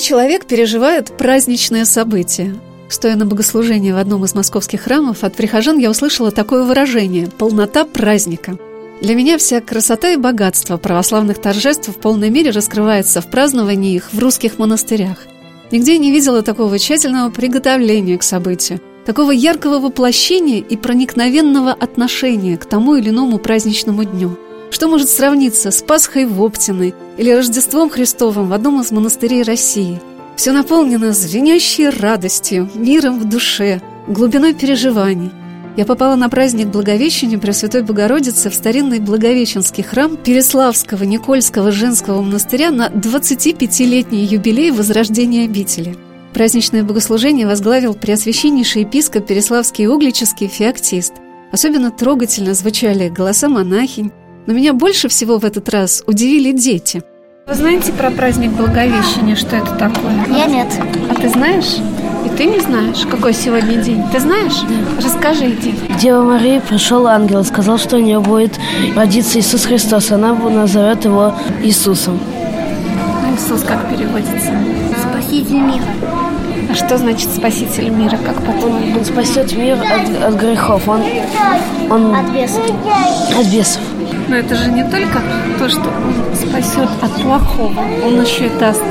человек переживает праздничное событие. Стоя на богослужении в одном из московских храмов, от прихожан я услышала такое выражение – «полнота праздника». Для меня вся красота и богатство православных торжеств в полной мере раскрывается в праздновании их в русских монастырях. Нигде я не видела такого тщательного приготовления к событию, такого яркого воплощения и проникновенного отношения к тому или иному праздничному дню. Что может сравниться с Пасхой в Оптиной или Рождеством Христовым в одном из монастырей России? Все наполнено звенящей радостью, миром в душе, глубиной переживаний. Я попала на праздник Благовещения Пресвятой Богородицы в старинный Благовещенский храм Переславского Никольского женского монастыря на 25-летний юбилей возрождения обители. Праздничное богослужение возглавил преосвященнейший епископ Переславский Углический феоктист. Особенно трогательно звучали голоса монахинь, но меня больше всего в этот раз удивили дети. Вы знаете про праздник Благовещения, что это такое? Я нет. А ты знаешь? И ты не знаешь, какой сегодня день? Ты знаешь? Да. Расскажи, иди. Дева Мария пришел ангел, сказал, что у нее будет родиться Иисус Христос. Она назовет его Иисусом. Иисус как переводится? Спаситель мира. А что значит спаситель мира, как по-твоему? Он спасет мир от, от грехов. Он, он... От бесов. От бесов. Но это же не только то, что он спасет от плохого, он еще и даст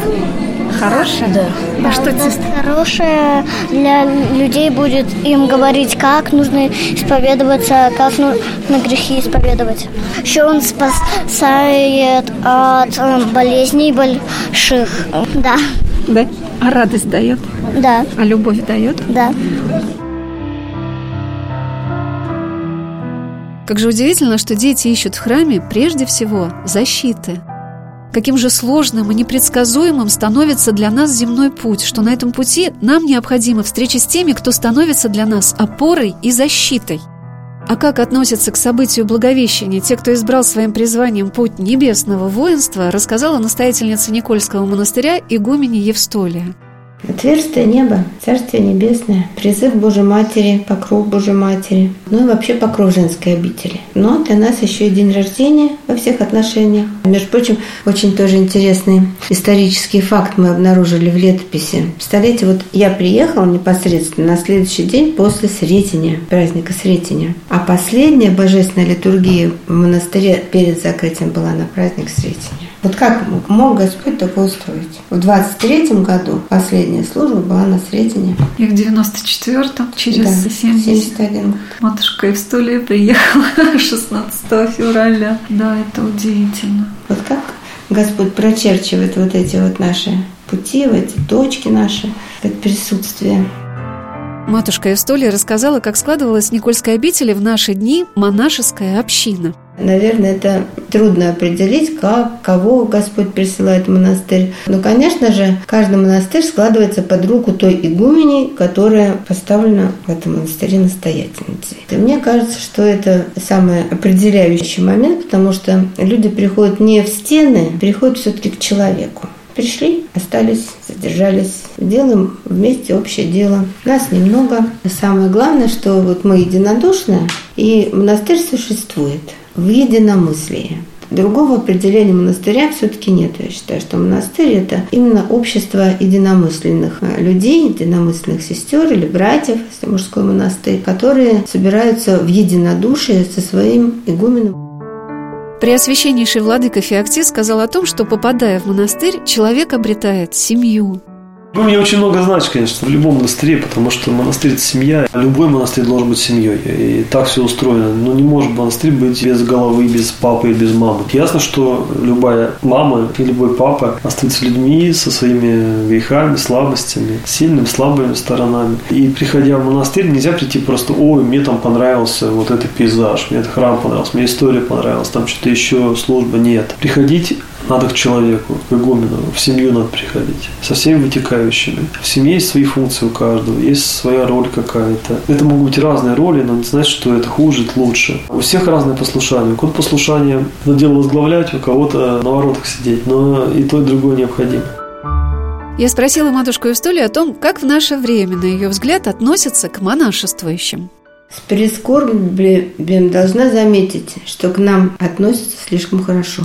хорошее. Да. А что даст хорошее для людей будет им говорить, как нужно исповедоваться, как нужно грехи исповедовать. Еще он спасает от э, болезней больших. Да. Да? А радость дает? Да. А любовь дает? Да. Как же удивительно, что дети ищут в храме прежде всего защиты. Каким же сложным и непредсказуемым становится для нас земной путь, что на этом пути нам необходима встреча с теми, кто становится для нас опорой и защитой. А как относятся к событию Благовещения те, кто избрал своим призванием путь небесного воинства, рассказала настоятельница Никольского монастыря игумене Евстолия – Отверстие неба, Царствие Небесное, призыв Божьей Матери, покров Божьей Матери, ну и вообще покров женской обители. Но для нас еще и день рождения во всех отношениях. Между прочим, очень тоже интересный исторический факт мы обнаружили в летописи. Представляете, вот я приехала непосредственно на следующий день после Сретения, праздника Сретения. А последняя божественная литургия в монастыре перед закрытием была на праздник Сретения. Вот как мог Господь такое устроить? В 23 году последняя служба была на Сретении. И в 94-м, через да, 70... 71 год. Матушка Евстолия приехала 16 февраля. Да, это удивительно. Вот как Господь прочерчивает вот эти вот наши пути, вот эти точки наши, это присутствие. Матушка Евстолия рассказала, как складывалась в Никольской обители в наши дни монашеская община – Наверное, это трудно определить, как, кого Господь присылает в монастырь. Но, конечно же, каждый монастырь складывается под руку той игумени, которая поставлена в этом монастыре настоятельницей. И мне кажется, что это самый определяющий момент, потому что люди приходят не в стены, приходят все-таки к человеку. Пришли, остались, задержались, делаем вместе общее дело. Нас немного. Самое главное, что вот мы единодушны, и монастырь существует в единомыслии. Другого определения монастыря все-таки нет. Я считаю, что монастырь – это именно общество единомысленных людей, единомысленных сестер или братьев, если мужской монастырь, которые собираются в единодушие со своим игуменом. Преосвященнейший владыка Феоктист сказал о том, что, попадая в монастырь, человек обретает семью, ну, мне очень много значит, конечно, в любом монастыре, потому что монастырь – это семья. Любой монастырь должен быть семьей. И так все устроено. Но не может монастырь быть без головы, без папы и без мамы. Ясно, что любая мама и любой папа остаются людьми со своими грехами, слабостями, сильными, слабыми сторонами. И приходя в монастырь, нельзя прийти просто, ой, мне там понравился вот этот пейзаж, мне этот храм понравился, мне история понравилась, там что-то еще, служба. Нет. Приходить надо к человеку, к игумену, в семью надо приходить, со всеми вытекающими. В семье есть свои функции у каждого, есть своя роль какая-то. Это могут быть разные роли, но не значит, что это хуже, это лучше. У всех разное послушание. У кого-то послушание на дело возглавлять, у кого-то на воротах сидеть, но и то, и другое необходимо. Я спросила матушку Евстолию о том, как в наше время, на ее взгляд, относятся к монашествующим. С прискорбием должна заметить, что к нам относятся слишком хорошо.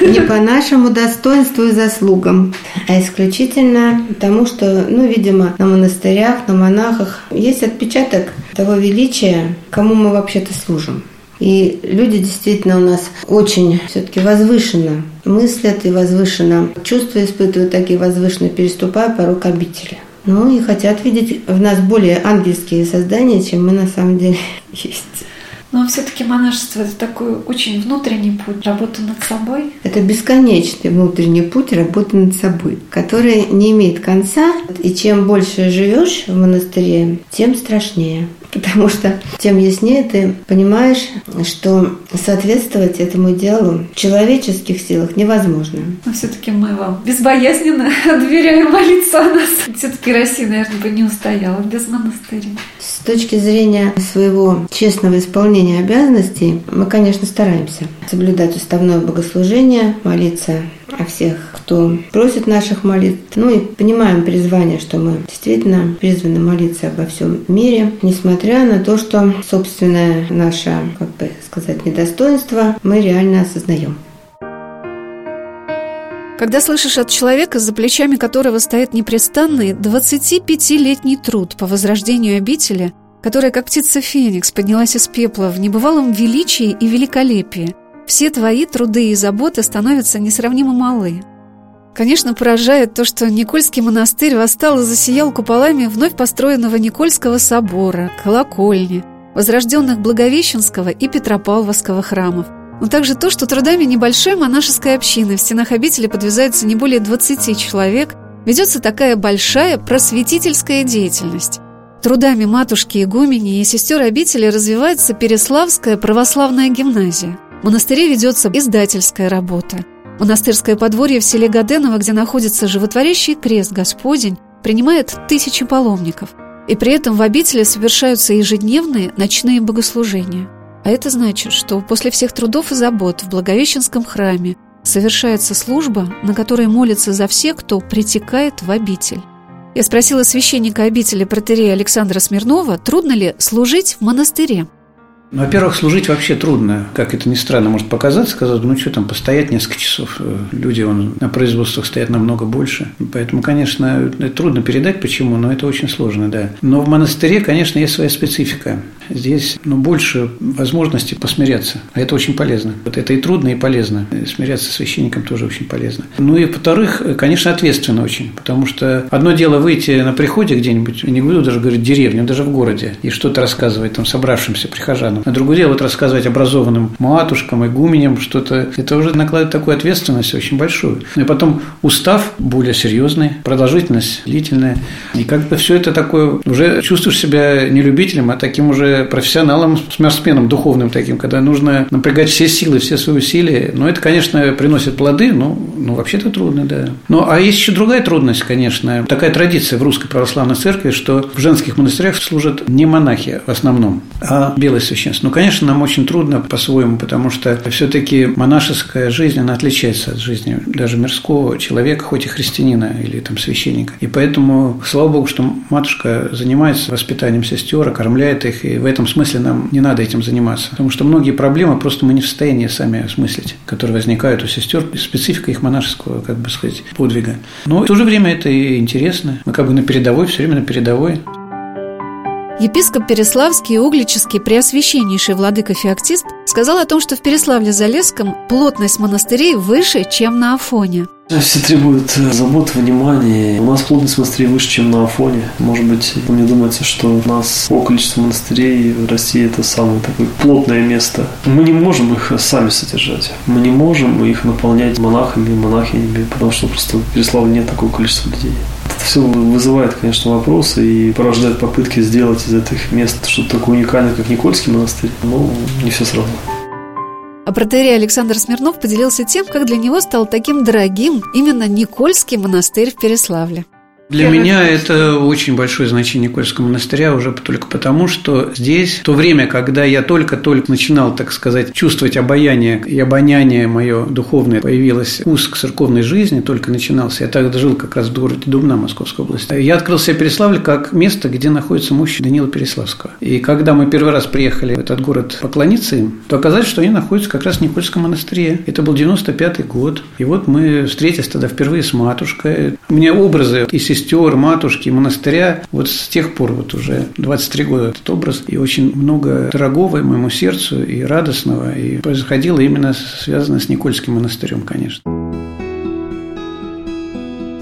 Не по нашему достоинству и заслугам, а исключительно потому, что, ну, видимо, на монастырях, на монахах есть отпечаток того величия, кому мы вообще-то служим. И люди действительно у нас очень все-таки возвышенно мыслят и возвышенно чувства испытывают, такие возвышенно переступая порог обители. Ну и хотят видеть в нас более ангельские создания, чем мы на самом деле есть. Но все-таки монашество – это такой очень внутренний путь, работа над собой. Это бесконечный внутренний путь работы над собой, который не имеет конца. И чем больше живешь в монастыре, тем страшнее потому что тем яснее ты понимаешь, что соответствовать этому делу в человеческих силах невозможно. Но все-таки мы вам безбоязненно доверяем молиться о нас. Все-таки Россия, наверное, бы не устояла без монастыря. С точки зрения своего честного исполнения обязанностей, мы, конечно, стараемся соблюдать уставное богослужение, молиться о всех, кто просит наших молитв. Ну и понимаем призвание, что мы действительно призваны молиться обо всем мире, несмотря на то, что собственное наше, как бы сказать, недостоинство мы реально осознаем. Когда слышишь от человека, за плечами которого стоит непрестанный 25-летний труд по возрождению обители, которая, как птица Феникс, поднялась из пепла в небывалом величии и великолепии, все твои труды и заботы становятся несравнимо малы. Конечно, поражает то, что Никольский монастырь восстал и засиял куполами вновь построенного Никольского собора, колокольни, возрожденных Благовещенского и Петропавловского храмов, но также то, что трудами небольшой монашеской общины в стенах обители подвязается не более 20 человек, ведется такая большая просветительская деятельность. Трудами матушки Игумени и сестер обители развивается Переславская православная гимназия – монастыре ведется издательская работа. Монастырское подворье в селе Гаденово, где находится животворящий крест Господень, принимает тысячи паломников. И при этом в обители совершаются ежедневные ночные богослужения. А это значит, что после всех трудов и забот в Благовещенском храме совершается служба, на которой молятся за всех, кто притекает в обитель. Я спросила священника обители протерея Александра Смирнова, трудно ли служить в монастыре. Во-первых, служить вообще трудно, как это ни странно может показаться, сказать, ну что там, постоять несколько часов. Люди он, на производствах стоят намного больше. Поэтому, конечно, трудно передать почему, но это очень сложно, да. Но в монастыре, конечно, есть своя специфика. Здесь ну, больше возможностей посмиряться, а это очень полезно. Вот это и трудно, и полезно. Смиряться с священником тоже очень полезно. Ну и, во-вторых, конечно, ответственно очень, потому что одно дело выйти на приходе где-нибудь, не буду даже говорить деревню, даже в городе, и что-то рассказывать там собравшимся прихожанам, а другое дело вот рассказывать образованным матушкам, игуменям что-то. Это уже накладывает такую ответственность очень большую. Ну и потом устав более серьезный, продолжительность длительная. И как бы все это такое, уже чувствуешь себя не любителем, а таким уже профессионалом, спортсменом духовным таким, когда нужно напрягать все силы, все свои усилия. Но это, конечно, приносит плоды, но ну, вообще-то трудно, да. Ну, а есть еще другая трудность, конечно. Такая традиция в Русской Православной Церкви, что в женских монастырях служат не монахи в основном, а белые священство. Ну, конечно, нам очень трудно по-своему, потому что все-таки монашеская жизнь, она отличается от жизни даже мирского человека, хоть и христианина или там священника. И поэтому, слава Богу, что матушка занимается воспитанием сестер, окормляет их, и в этом смысле нам не надо этим заниматься. Потому что многие проблемы просто мы не в состоянии сами осмыслить, которые возникают у сестер, специфика их монашеского, как бы сказать, подвига. Но в то же время это и интересно. Мы как бы на передовой, все время на передовой. Епископ Переславский и Углический Преосвященнейший Владыка Феоктист сказал о том, что в Переславле-Залесском плотность монастырей выше, чем на Афоне – все требуют э, заботы, внимания. У нас плотность монастырей выше, чем на Афоне. Может быть, мне думается, что у нас по количеству монастырей в России это самое такое плотное место. Мы не можем их сами содержать. Мы не можем их наполнять монахами, монахинями, потому что просто в Переславле нет такого количества людей. Все вызывает, конечно, вопросы и порождает попытки сделать из этих мест что-то такое уникальное, как Никольский монастырь. Но не все сразу. А протеерей Александр Смирнов поделился тем, как для него стал таким дорогим именно Никольский монастырь в Переславле. Для меня это очень большое значение Никольского монастыря уже только потому, что здесь, то время, когда я только-только начинал, так сказать, чувствовать обаяние и обоняние мое духовное, появилось вкус к церковной жизни, только начинался. Я тогда жил как раз в городе Дубна Московской области. Я открыл себе Переславль как место, где находится мощь Данила Переславского. И когда мы первый раз приехали в этот город поклониться им, то оказалось, что они находятся как раз в Никольском монастыре. Это был 95-й год. И вот мы встретились тогда впервые с матушкой. У меня образы и сестер, матушки, монастыря. Вот с тех пор вот уже 23 года этот образ. И очень много дорогого моему сердцу и радостного. И происходило именно связано с Никольским монастырем, конечно.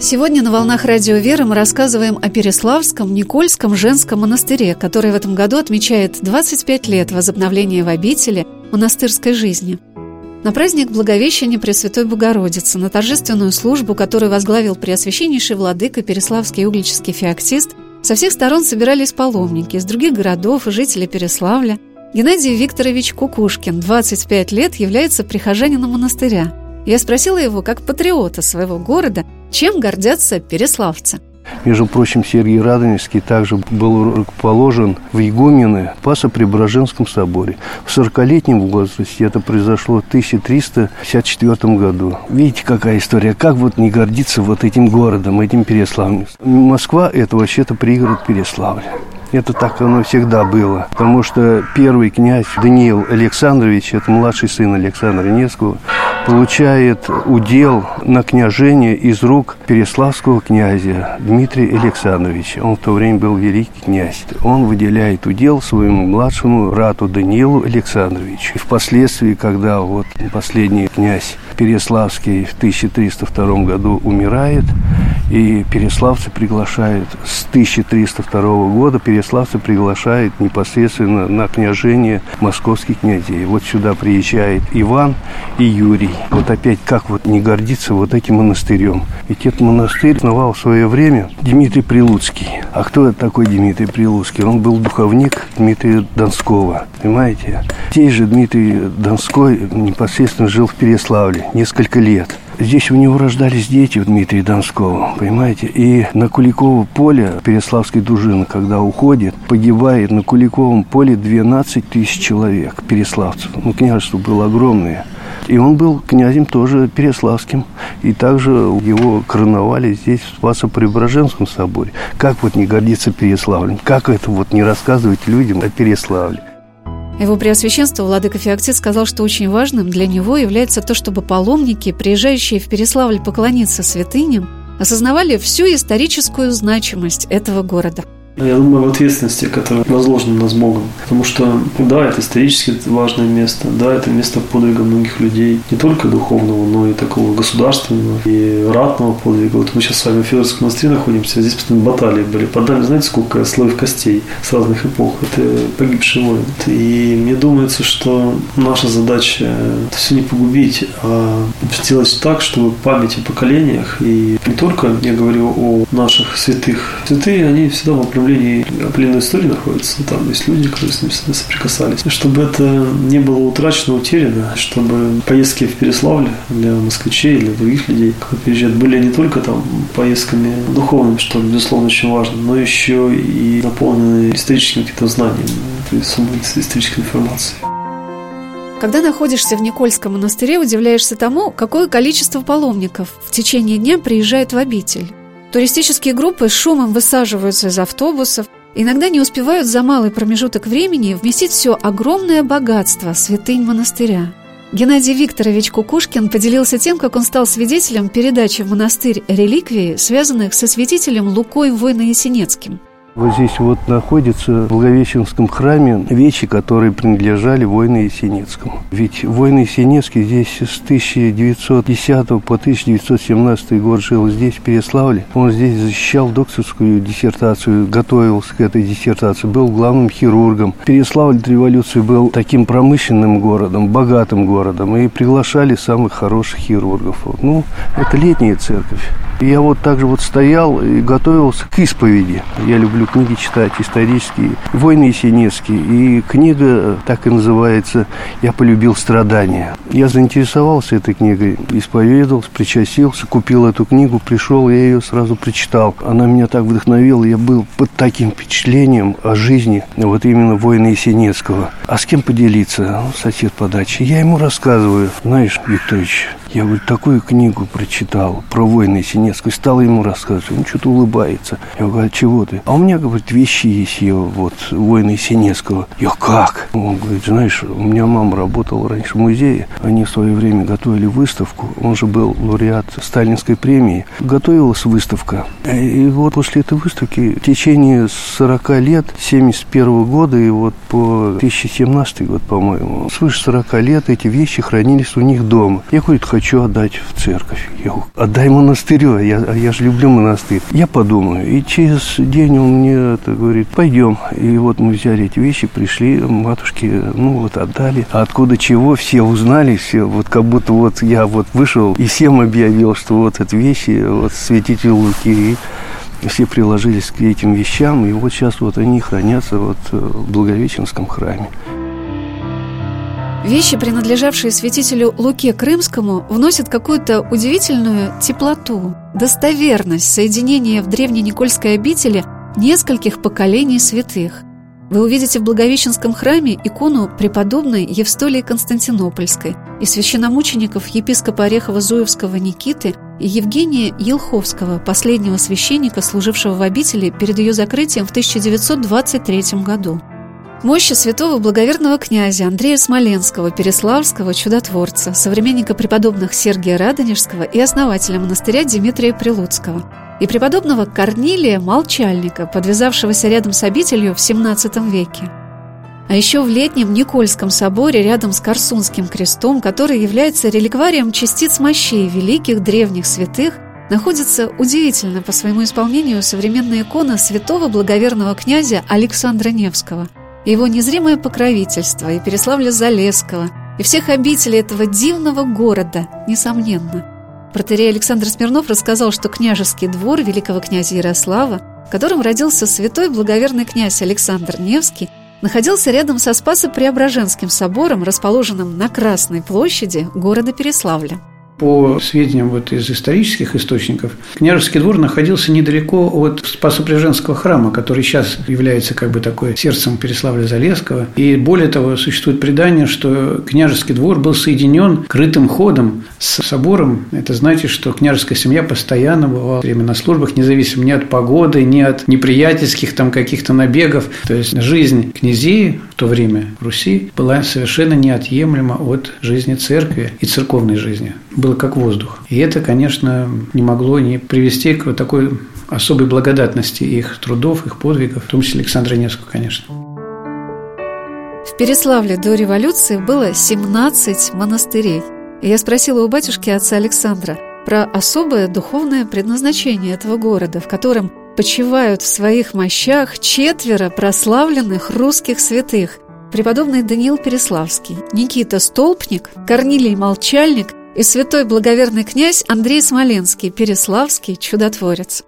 Сегодня на «Волнах Радио Веры» мы рассказываем о Переславском Никольском женском монастыре, который в этом году отмечает 25 лет возобновления в обители монастырской жизни – на праздник Благовещения Пресвятой Богородицы, на торжественную службу, которую возглавил Преосвященнейший Владыка Переславский Углический Феоктист, со всех сторон собирались паломники из других городов и жители Переславля. Геннадий Викторович Кукушкин, 25 лет, является прихожанином монастыря. Я спросила его, как патриота своего города, чем гордятся переславцы – между прочим, Сергий Радонежский также был положен в игумены в Пасо-Преображенском соборе. В 40-летнем возрасте это произошло в 1354 году. Видите, какая история. Как вот не гордиться вот этим городом, этим Переславлем. Москва – это вообще-то пригород Переславля. Это так оно всегда было. Потому что первый князь Даниил Александрович, это младший сын Александра Невского, получает удел на княжение из рук переславского князя Дмитрия Александровича. Он в то время был великий князь. Он выделяет удел своему младшему брату Даниилу Александровичу. И впоследствии, когда вот последний князь Переславский в 1302 году умирает, и переславцы приглашают с 1302 года, переславцы приглашают непосредственно на княжение московских князей. Вот сюда приезжает Иван и Юрий. Вот опять как вот не гордиться вот этим монастырем. Ведь этот монастырь основал в свое время Дмитрий Прилуцкий. А кто это такой Дмитрий Прилуцкий? Он был духовник Дмитрия Донского. Понимаете? Здесь же Дмитрий Донской непосредственно жил в Переславле несколько лет здесь у него рождались дети у Дмитрия Донского, понимаете? И на Куликово поле Переславской дружины, когда уходит, погибает на Куликовом поле 12 тысяч человек, переславцев. Ну, княжество было огромное. И он был князем тоже Переславским. И также его короновали здесь, в Спасо-Преображенском соборе. Как вот не гордиться Переславлем? Как это вот не рассказывать людям о Переславле? Его Преосвященство Владыка Феоктит сказал, что очень важным для него является то, чтобы паломники, приезжающие в Переславль поклониться святыням, осознавали всю историческую значимость этого города – я думаю, в ответственности, которая возложена на нас Богом. Потому что, да, это исторически важное место, да, это место подвига многих людей, не только духовного, но и такого государственного и ратного подвига. Вот мы сейчас с вами в Федорском монастыре находимся, здесь постоянно баталии были. Под нами, знаете, сколько слоев костей с разных эпох. Это погибшие воины. И мне думается, что наша задача это все не погубить, а сделать так, чтобы память о поколениях, и не только я говорю о наших святых. Святые, они всегда в направлении определенной истории находятся. Там есть люди, которые с ним соприкасались. Чтобы это не было утрачено, утеряно, чтобы поездки в Переславле для москвичей, для других людей, которые приезжают, были не только там поездками духовными, что, безусловно, очень важно, но еще и наполнены историческими какими-то знаниями, то исторической информацией. Когда находишься в Никольском монастыре, удивляешься тому, какое количество паломников в течение дня приезжает в обитель. Туристические группы шумом высаживаются из автобусов, иногда не успевают за малый промежуток времени вместить все огромное богатство святынь монастыря. Геннадий Викторович Кукушкин поделился тем, как он стал свидетелем передачи в монастырь реликвии, связанных со святителем Лукой Войно-Ясенецким – вот здесь вот находятся в Благовещенском храме вещи, которые принадлежали воину Есенинскому. Ведь воин Есенинский здесь с 1910 по 1917 год жил здесь, в Переславле. Он здесь защищал докторскую диссертацию, готовился к этой диссертации, был главным хирургом. Переславль до революции был таким промышленным городом, богатым городом, и приглашали самых хороших хирургов. Ну, это летняя церковь. Я вот так же вот стоял и готовился к исповеди. Я люблю книги читать исторические. «Войны Есенинские». И книга так и называется «Я полюбил страдания». Я заинтересовался этой книгой, исповедовался, причастился, купил эту книгу, пришел, я ее сразу прочитал. Она меня так вдохновила, я был под таким впечатлением о жизни вот именно воина Есенинского. А с кем поделиться? Ну, сосед по даче. Я ему рассказываю. Знаешь, Викторович, я вот такую книгу прочитал про войны Синецкой, стал ему рассказывать. Он что-то улыбается. Я говорю, а чего ты? А у меня, говорит, вещи есть ее, вот, войны Синецкого. Я как? Он говорит, знаешь, у меня мама работала раньше в музее. Они в свое время готовили выставку. Он же был лауреат Сталинской премии. Готовилась выставка. И вот после этой выставки в течение 40 лет, 71 года и вот по 2017 год, по-моему, свыше 40 лет эти вещи хранились у них дома. Я, говорит, отдать в церковь. Я говорю, отдай монастырю, а я, а я же люблю монастырь. Я подумаю. И через день он мне это говорит, пойдем. И вот мы взяли эти вещи, пришли, матушке, ну вот отдали. А откуда чего, все узнали, все, вот как будто вот я вот вышел и всем объявил, что вот это вещи, вот святитель Луки, все приложились к этим вещам, и вот сейчас вот они хранятся вот в Благовещенском храме. Вещи, принадлежавшие святителю Луке Крымскому, вносят какую-то удивительную теплоту, достоверность соединения в древней Никольской обители нескольких поколений святых. Вы увидите в Благовещенском храме икону преподобной Евстолии Константинопольской и священномучеников епископа Орехова-Зуевского Никиты и Евгения Елховского, последнего священника, служившего в обители перед ее закрытием в 1923 году. Мощи святого благоверного князя Андрея Смоленского, Переславского чудотворца, современника преподобных Сергия Радонежского и основателя монастыря Дмитрия Прилуцкого, и преподобного Корнилия Молчальника, подвязавшегося рядом с обителью в XVII веке. А еще в летнем Никольском соборе рядом с Корсунским крестом, который является реликварием частиц мощей великих древних святых, находится удивительно по своему исполнению современная икона святого благоверного князя Александра Невского – его незримое покровительство, и Переславля-Залесского, и всех обителей этого дивного города, несомненно. Протерей Александр Смирнов рассказал, что княжеский двор великого князя Ярослава, в котором родился святой благоверный князь Александр Невский, находился рядом со Спасо-Преображенским собором, расположенным на Красной площади города Переславля. По сведениям вот из исторических источников, княжеский двор находился недалеко от Спасо-Преображенского храма, который сейчас является как бы такой сердцем Переславля-Залесского. И более того, существует предание, что княжеский двор был соединен крытым ходом с собором. Это значит, что княжеская семья постоянно бывала время на службах, независимо ни от погоды, ни от неприятельских там каких-то набегов. То есть жизнь князей в то время в Руси была совершенно неотъемлема от жизни церкви и церковной жизни. Был было как воздух. И это, конечно, не могло не привести к такой особой благодатности их трудов, их подвигов, в том числе Александра Невского, конечно. В Переславле до революции было 17 монастырей. И я спросила у батюшки отца Александра про особое духовное предназначение этого города, в котором почивают в своих мощах четверо прославленных русских святых – преподобный Даниил Переславский, Никита Столпник, Корнилий Молчальник и святой благоверный князь Андрей Смоленский, Переславский, чудотворец.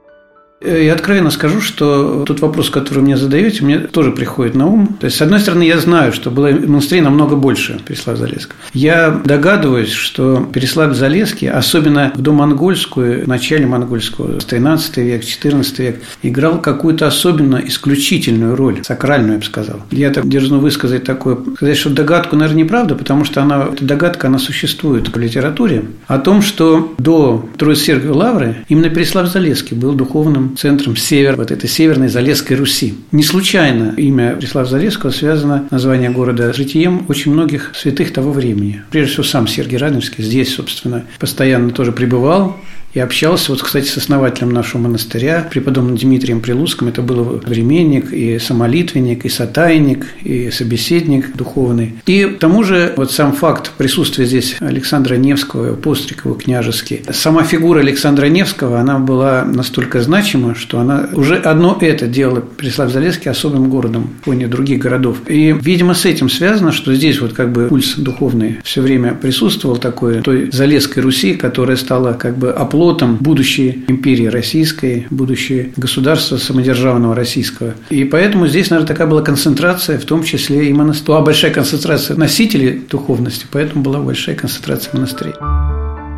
Э, я откровенно скажу, что тот вопрос, который мне задаете, мне тоже приходит на ум. То есть, с одной стороны, я знаю, что было монастырей намного больше Переслав-Залесского. Я догадываюсь, что Переслав-Залесский, особенно в домонгольскую, в начале монгольского, 13 век, 14 век, играл какую-то особенно исключительную роль, сакральную, я бы сказал. Я так дерзну высказать такое, сказать, что догадку, наверное, неправда, потому что она, эта догадка, она существует в литературе, о том, что до Троицы Сергиевой Лавры именно Переслав-Залесский был духовным центром север, вот этой северной Залесской Руси. Не случайно имя Преслава Залесского связано название города житием очень многих святых того времени. Прежде всего, сам Сергий Радонежский здесь, собственно, постоянно тоже пребывал, и общался, вот, кстати, с основателем нашего монастыря, преподобным Дмитрием Прилузским. Это был временник, и самолитвенник, и сотайник, и собеседник духовный. И к тому же вот сам факт присутствия здесь Александра Невского, Пострикова, княжеский. Сама фигура Александра Невского, она была настолько значима, что она уже одно это делало Переслав-Залесский особым городом в фоне других городов. И, видимо, с этим связано, что здесь вот как бы пульс духовный все время присутствовал такой, той Залесской Руси, которая стала как бы оплотом оплотом будущей империи российской, будущее государства самодержавного российского. И поэтому здесь, наверное, такая была концентрация, в том числе и монастырь. Была большая концентрация носителей духовности, поэтому была большая концентрация монастырей.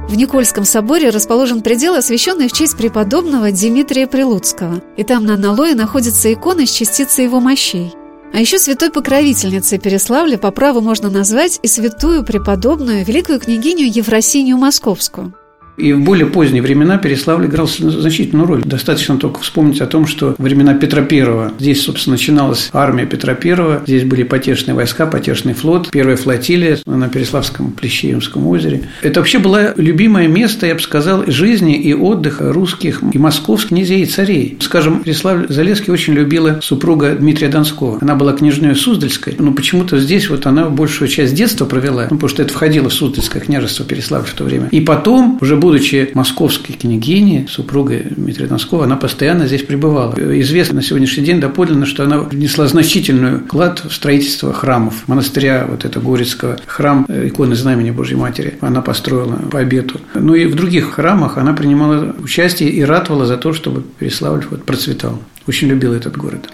В Никольском соборе расположен предел, освященный в честь преподобного Дмитрия Прилуцкого. И там на аналое находится икона с частицей его мощей. А еще святой покровительницей Переславля по праву можно назвать и святую преподобную великую княгиню Евросинию Московскую. И в более поздние времена Переславль играл значительную роль. Достаточно только вспомнить о том, что времена Петра I, здесь, собственно, начиналась армия Петра I, здесь были потешные войска, потешный флот, первая флотилия на Переславском Плещеевском озере. Это вообще было любимое место, я бы сказал, жизни и отдыха русских и московских князей и царей. Скажем, Переславль Залесский очень любила супруга Дмитрия Донского. Она была княжной Суздальской, но почему-то здесь вот она большую часть детства провела, ну, потому что это входило в Суздальское княжество Переславль в то время. И потом, уже будучи московской княгиней, супругой Дмитрия Донского, она постоянно здесь пребывала. Известно на сегодняшний день доподлинно, что она внесла значительную вклад в строительство храмов, монастыря вот это Горецкого, храм иконы Знамени Божьей Матери она построила по обету. Ну и в других храмах она принимала участие и ратовала за то, чтобы Переславль вот процветал. Очень любила этот город.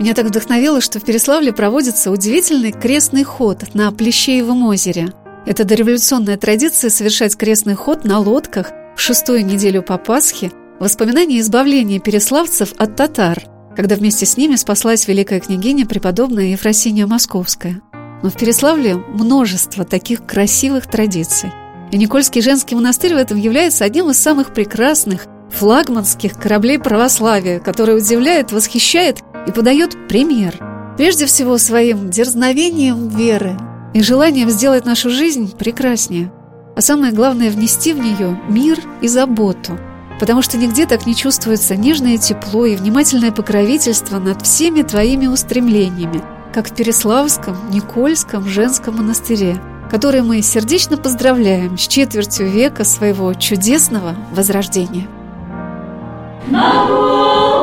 Меня так вдохновило, что в Переславле проводится удивительный крестный ход на Плещеевом озере – это дореволюционная традиция совершать крестный ход на лодках в шестую неделю по Пасхе, воспоминание избавления переславцев от татар, когда вместе с ними спаслась великая княгиня преподобная Ефросиния Московская. Но в Переславле множество таких красивых традиций. И Никольский женский монастырь в этом является одним из самых прекрасных, флагманских кораблей православия, который удивляет, восхищает и подает пример. Прежде всего своим дерзновением веры, и желанием сделать нашу жизнь прекраснее. А самое главное – внести в нее мир и заботу. Потому что нигде так не чувствуется нежное тепло и внимательное покровительство над всеми твоими устремлениями, как в Переславском, Никольском женском монастыре, который мы сердечно поздравляем с четвертью века своего чудесного возрождения. Места